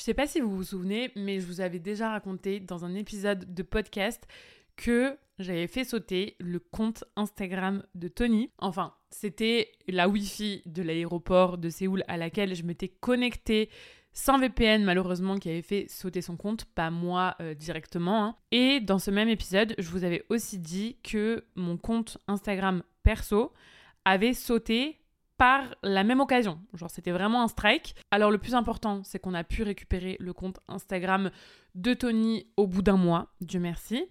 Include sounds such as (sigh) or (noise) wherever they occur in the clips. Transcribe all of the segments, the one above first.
Je sais pas si vous vous souvenez, mais je vous avais déjà raconté dans un épisode de podcast que j'avais fait sauter le compte Instagram de Tony. Enfin, c'était la Wi-Fi de l'aéroport de Séoul à laquelle je m'étais connectée sans VPN malheureusement qui avait fait sauter son compte, pas moi euh, directement. Hein. Et dans ce même épisode, je vous avais aussi dit que mon compte Instagram perso avait sauté par la même occasion. Genre c'était vraiment un strike. Alors le plus important, c'est qu'on a pu récupérer le compte Instagram de Tony au bout d'un mois, Dieu merci.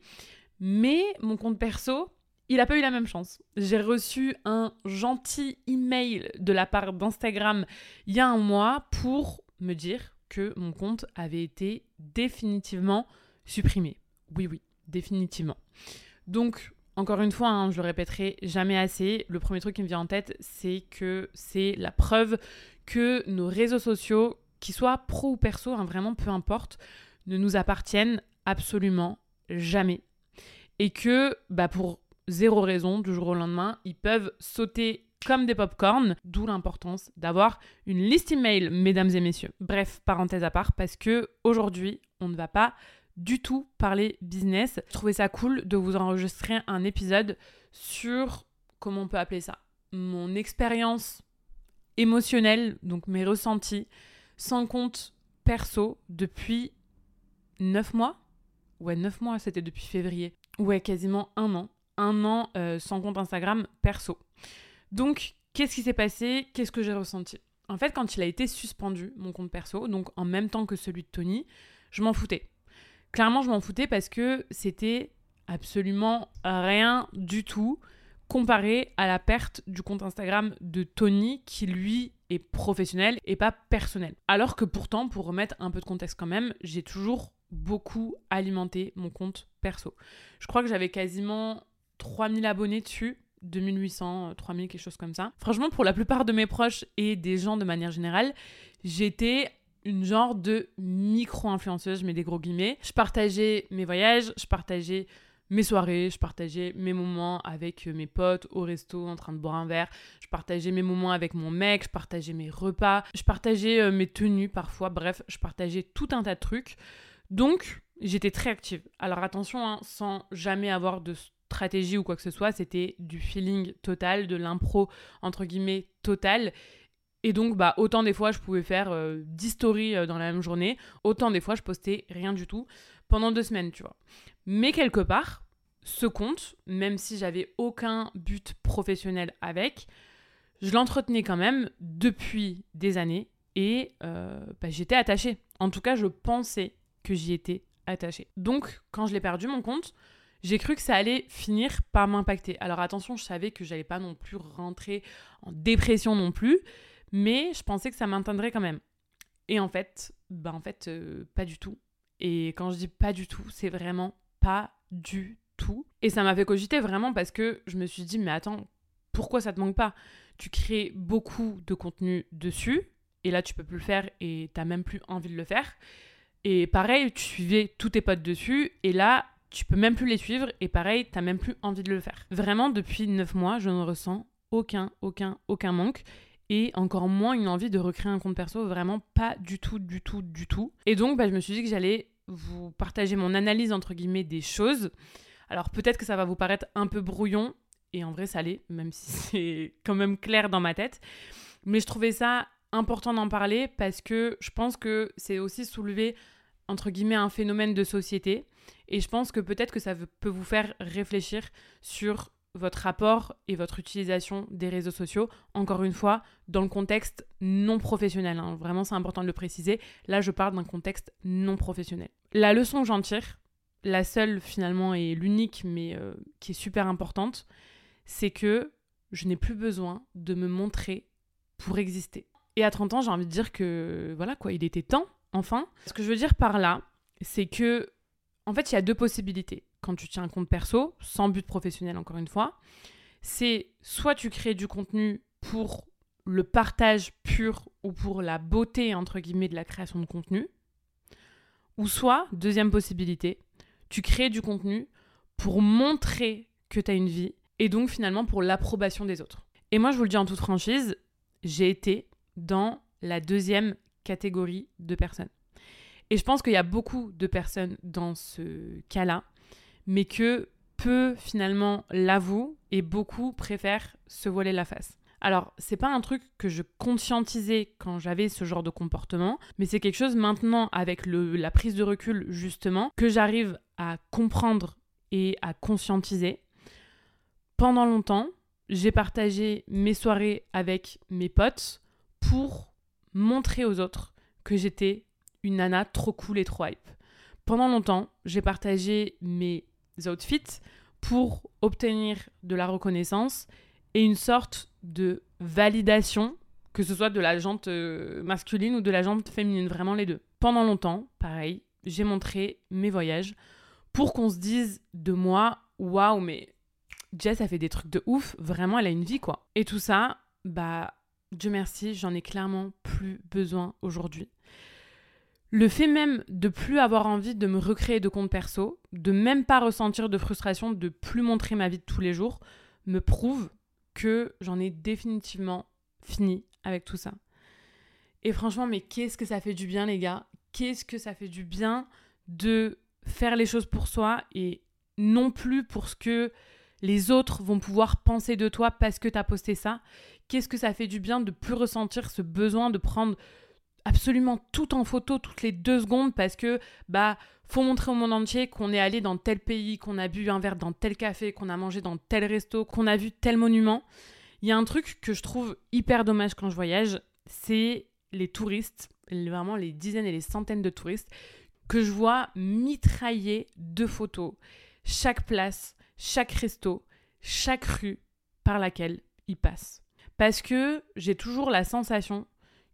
Mais mon compte perso, il n'a pas eu la même chance. J'ai reçu un gentil email de la part d'Instagram il y a un mois pour me dire que mon compte avait été définitivement supprimé. Oui, oui, définitivement. Donc, encore une fois, hein, je le répéterai jamais assez, le premier truc qui me vient en tête, c'est que c'est la preuve que nos réseaux sociaux, qu'ils soient pro ou perso, hein, vraiment peu importe, ne nous appartiennent absolument jamais. Et que, bah, pour zéro raison, du jour au lendemain, ils peuvent sauter comme des pop-corn, d'où l'importance d'avoir une liste email, mesdames et messieurs. Bref, parenthèse à part, parce que aujourd'hui, on ne va pas du tout parler business. Je trouvais ça cool de vous enregistrer un épisode sur, comment on peut appeler ça, mon expérience émotionnelle, donc mes ressentis, sans compte perso depuis 9 mois. Ouais, 9 mois, c'était depuis février. Ouais, quasiment un an. Un an euh, sans compte Instagram perso. Donc, qu'est-ce qui s'est passé? Qu'est-ce que j'ai ressenti? En fait, quand il a été suspendu, mon compte perso, donc en même temps que celui de Tony, je m'en foutais. Clairement, je m'en foutais parce que c'était absolument rien du tout comparé à la perte du compte Instagram de Tony qui lui est professionnel et pas personnel. Alors que pourtant, pour remettre un peu de contexte quand même, j'ai toujours beaucoup alimenté mon compte perso. Je crois que j'avais quasiment 3000 abonnés dessus 2800, 3000, quelque chose comme ça. Franchement, pour la plupart de mes proches et des gens de manière générale, j'étais une genre de micro-influenceuse, je mets des gros guillemets. Je partageais mes voyages, je partageais mes soirées, je partageais mes moments avec mes potes au resto en train de boire un verre, je partageais mes moments avec mon mec, je partageais mes repas, je partageais euh, mes tenues parfois, bref, je partageais tout un tas de trucs. Donc, j'étais très active. Alors attention, hein, sans jamais avoir de stratégie ou quoi que ce soit, c'était du feeling total, de l'impro entre guillemets total. Et donc, bah, autant des fois je pouvais faire 10 euh, stories euh, dans la même journée, autant des fois je postais rien du tout pendant deux semaines, tu vois. Mais quelque part, ce compte, même si j'avais aucun but professionnel avec, je l'entretenais quand même depuis des années et euh, bah, j'étais attachée. En tout cas, je pensais que j'y étais attachée. Donc, quand je l'ai perdu mon compte, j'ai cru que ça allait finir par m'impacter. Alors attention, je savais que j'allais pas non plus rentrer en dépression non plus, mais je pensais que ça m'atteindrait quand même. Et en fait, bah en fait, euh, pas du tout. Et quand je dis pas du tout, c'est vraiment pas du tout. Et ça m'a fait cogiter vraiment parce que je me suis dit, mais attends, pourquoi ça te manque pas? Tu crées beaucoup de contenu dessus, et là tu peux plus le faire et t'as même plus envie de le faire. Et pareil, tu suivais tous tes potes dessus, et là, tu peux même plus les suivre et pareil, t'as même plus envie de le faire. Vraiment, depuis 9 mois, je ne ressens aucun, aucun, aucun manque et encore moins une envie de recréer un compte perso, vraiment pas du tout, du tout, du tout. Et donc, bah, je me suis dit que j'allais vous partager mon analyse, entre guillemets, des choses. Alors peut-être que ça va vous paraître un peu brouillon, et en vrai ça l'est, même si (laughs) c'est quand même clair dans ma tête. Mais je trouvais ça important d'en parler parce que je pense que c'est aussi soulever, entre guillemets, un phénomène de société et je pense que peut-être que ça peut vous faire réfléchir sur votre rapport et votre utilisation des réseaux sociaux, encore une fois, dans le contexte non professionnel. Hein. Vraiment, c'est important de le préciser. Là, je parle d'un contexte non professionnel. La leçon que j'en tire, la seule finalement et l'unique, mais euh, qui est super importante, c'est que je n'ai plus besoin de me montrer pour exister. Et à 30 ans, j'ai envie de dire que, voilà quoi, il était temps, enfin. Ce que je veux dire par là, c'est que en fait, il y a deux possibilités quand tu tiens un compte perso, sans but professionnel encore une fois. C'est soit tu crées du contenu pour le partage pur ou pour la beauté, entre guillemets, de la création de contenu. Ou soit, deuxième possibilité, tu crées du contenu pour montrer que tu as une vie et donc finalement pour l'approbation des autres. Et moi, je vous le dis en toute franchise, j'ai été dans la deuxième catégorie de personnes. Et je pense qu'il y a beaucoup de personnes dans ce cas-là, mais que peu finalement l'avouent et beaucoup préfèrent se voiler la face. Alors, c'est pas un truc que je conscientisais quand j'avais ce genre de comportement, mais c'est quelque chose maintenant avec la prise de recul justement que j'arrive à comprendre et à conscientiser. Pendant longtemps, j'ai partagé mes soirées avec mes potes pour montrer aux autres que j'étais une nana trop cool et trop hype. Pendant longtemps, j'ai partagé mes outfits pour obtenir de la reconnaissance et une sorte de validation, que ce soit de la jante euh, masculine ou de la jante féminine, vraiment les deux. Pendant longtemps, pareil, j'ai montré mes voyages pour qu'on se dise de moi, waouh, mais Jess a fait des trucs de ouf, vraiment elle a une vie quoi. Et tout ça, bah, Dieu merci, j'en ai clairement plus besoin aujourd'hui. Le fait même de plus avoir envie de me recréer de compte perso, de même pas ressentir de frustration, de plus montrer ma vie de tous les jours, me prouve que j'en ai définitivement fini avec tout ça. Et franchement, mais qu'est-ce que ça fait du bien, les gars? Qu'est-ce que ça fait du bien de faire les choses pour soi et non plus pour ce que les autres vont pouvoir penser de toi parce que tu as posté ça? Qu'est-ce que ça fait du bien de plus ressentir ce besoin de prendre absolument tout en photo toutes les deux secondes parce que bah faut montrer au monde entier qu'on est allé dans tel pays, qu'on a bu un verre dans tel café, qu'on a mangé dans tel resto, qu'on a vu tel monument. Il y a un truc que je trouve hyper dommage quand je voyage, c'est les touristes, vraiment les dizaines et les centaines de touristes que je vois mitrailler de photos chaque place, chaque resto, chaque rue par laquelle ils passent. Parce que j'ai toujours la sensation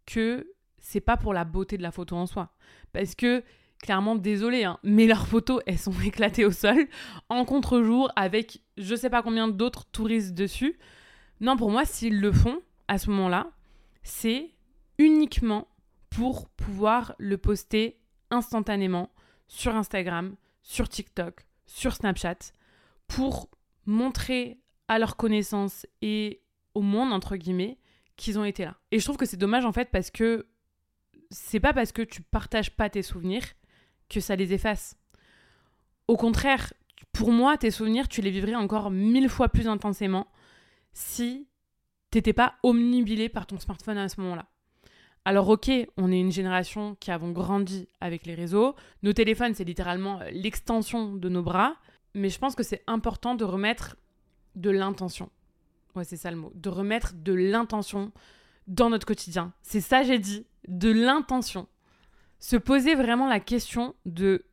que c'est pas pour la beauté de la photo en soi. Parce que, clairement, désolé, hein, mais leurs photos, elles sont (laughs) éclatées au sol, en contre-jour, avec je sais pas combien d'autres touristes dessus. Non, pour moi, s'ils le font, à ce moment-là, c'est uniquement pour pouvoir le poster instantanément sur Instagram, sur TikTok, sur Snapchat pour montrer à leur connaissance et au monde, entre guillemets, qu'ils ont été là. Et je trouve que c'est dommage en fait parce que c'est pas parce que tu partages pas tes souvenirs que ça les efface. Au contraire, pour moi, tes souvenirs, tu les vivrais encore mille fois plus intensément si t'étais pas omnibilé par ton smartphone à ce moment-là. Alors ok, on est une génération qui avons grandi avec les réseaux. Nos téléphones, c'est littéralement euh, l'extension de nos bras. Mais je pense que c'est important de remettre de l'intention. Ouais, c'est ça le mot. De remettre de l'intention dans notre quotidien. C'est ça, j'ai dit. De l'intention. Se poser vraiment la question de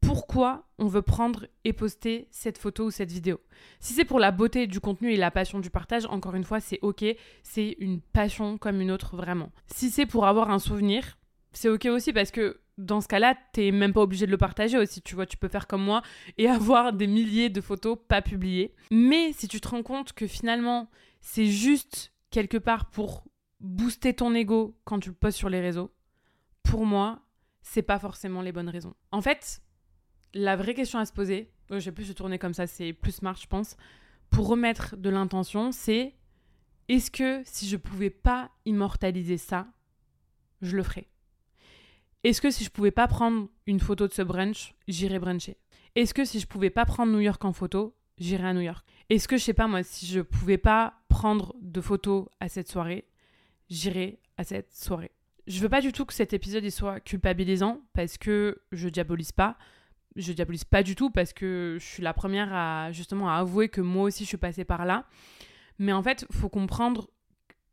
pourquoi on veut prendre et poster cette photo ou cette vidéo. Si c'est pour la beauté du contenu et la passion du partage, encore une fois, c'est ok, c'est une passion comme une autre vraiment. Si c'est pour avoir un souvenir, c'est ok aussi parce que dans ce cas-là, t'es même pas obligé de le partager aussi, tu vois, tu peux faire comme moi et (laughs) avoir des milliers de photos pas publiées. Mais si tu te rends compte que finalement, c'est juste quelque part pour booster ton ego quand tu le postes sur les réseaux, pour moi, c'est pas forcément les bonnes raisons. En fait, la vraie question à se poser, je sais plus se tourner comme ça, c'est plus smart, je pense, pour remettre de l'intention, c'est est-ce que si je pouvais pas immortaliser ça, je le ferais? Est-ce que si je pouvais pas prendre une photo de ce brunch, j'irais bruncher? Est-ce que si je pouvais pas prendre New York en photo, j'irais à New York? Est-ce que je sais pas moi, si je pouvais pas prendre de photos à cette soirée, j'irais à cette soirée Je veux pas du tout que cet épisode soit culpabilisant parce que je diabolise pas je diabolise pas du tout parce que je suis la première à justement à avouer que moi aussi je suis passée par là. Mais en fait, faut comprendre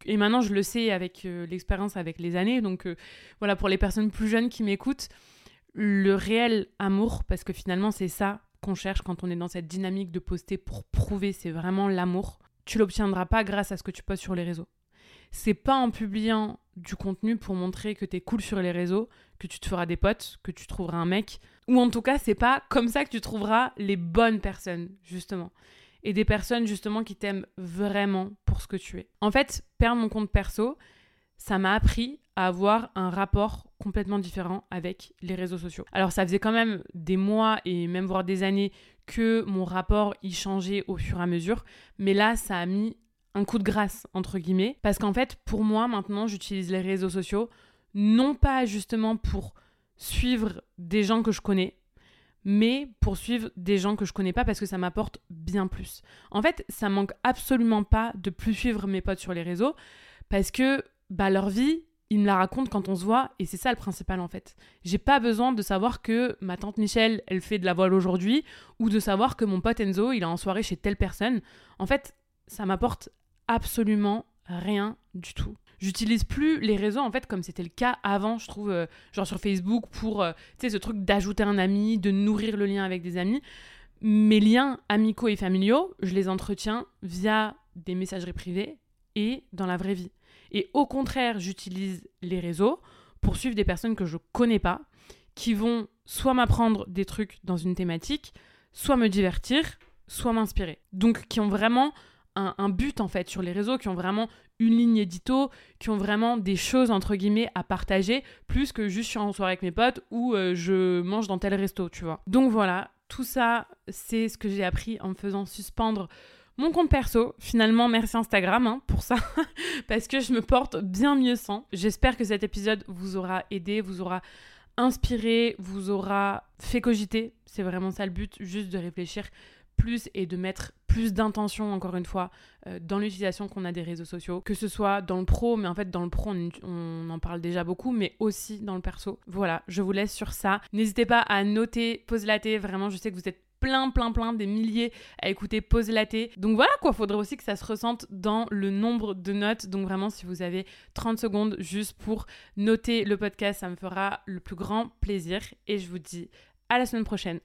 et maintenant je le sais avec euh, l'expérience avec les années donc euh, voilà pour les personnes plus jeunes qui m'écoutent le réel amour parce que finalement c'est ça qu'on cherche quand on est dans cette dynamique de poster pour prouver c'est vraiment l'amour. Tu l'obtiendras pas grâce à ce que tu postes sur les réseaux. C'est pas en publiant du contenu pour montrer que t'es cool sur les réseaux que tu te feras des potes, que tu trouveras un mec ou en tout cas, c'est pas comme ça que tu trouveras les bonnes personnes, justement. Et des personnes, justement, qui t'aiment vraiment pour ce que tu es. En fait, perdre mon compte perso, ça m'a appris à avoir un rapport complètement différent avec les réseaux sociaux. Alors ça faisait quand même des mois et même voire des années que mon rapport y changeait au fur et à mesure, mais là ça a mis un coup de grâce entre guillemets parce qu'en fait pour moi maintenant j'utilise les réseaux sociaux non pas justement pour suivre des gens que je connais, mais pour suivre des gens que je connais pas parce que ça m'apporte bien plus. En fait, ça manque absolument pas de plus suivre mes potes sur les réseaux parce que bah, leur vie, ils me la racontent quand on se voit et c'est ça le principal en fait. J'ai pas besoin de savoir que ma tante Michelle, elle fait de la voile aujourd'hui ou de savoir que mon pote Enzo, il est en soirée chez telle personne. En fait, ça m'apporte absolument rien du tout. J'utilise plus les réseaux en fait comme c'était le cas avant, je trouve, euh, genre sur Facebook pour, euh, tu sais, ce truc d'ajouter un ami, de nourrir le lien avec des amis. Mes liens amicaux et familiaux, je les entretiens via des messageries privées et dans la vraie vie. Et au contraire, j'utilise les réseaux pour suivre des personnes que je connais pas, qui vont soit m'apprendre des trucs dans une thématique, soit me divertir, soit m'inspirer. Donc qui ont vraiment un, but en fait sur les réseaux, qui ont vraiment une ligne édito, qui ont vraiment des choses entre guillemets à partager, plus que juste je suis en avec mes potes ou euh, je mange dans tel resto, tu vois. Donc voilà, tout ça, c'est ce que j'ai appris en me faisant suspendre mon compte perso. Finalement, merci Instagram hein, pour ça, (laughs) parce que je me porte bien mieux sans. J'espère que cet épisode vous aura aidé, vous aura inspiré, vous aura fait cogiter. C'est vraiment ça le but, juste de réfléchir plus et de mettre plus d'intention, encore une fois, euh, dans l'utilisation qu'on a des réseaux sociaux, que ce soit dans le pro, mais en fait dans le pro on, en parle déjà beaucoup, mais aussi dans le perso. Voilà, je vous laisse sur ça. N'hésitez pas à noter, poser la thé, vraiment je sais que vous êtes plein, plein, plein, des milliers à écouter Pose la thé. Donc voilà quoi, faudrait aussi que ça se ressente dans le nombre de notes. Donc vraiment, si vous avez 30 secondes juste pour noter le podcast, ça me fera le plus grand plaisir. Et je vous dis à la semaine prochaine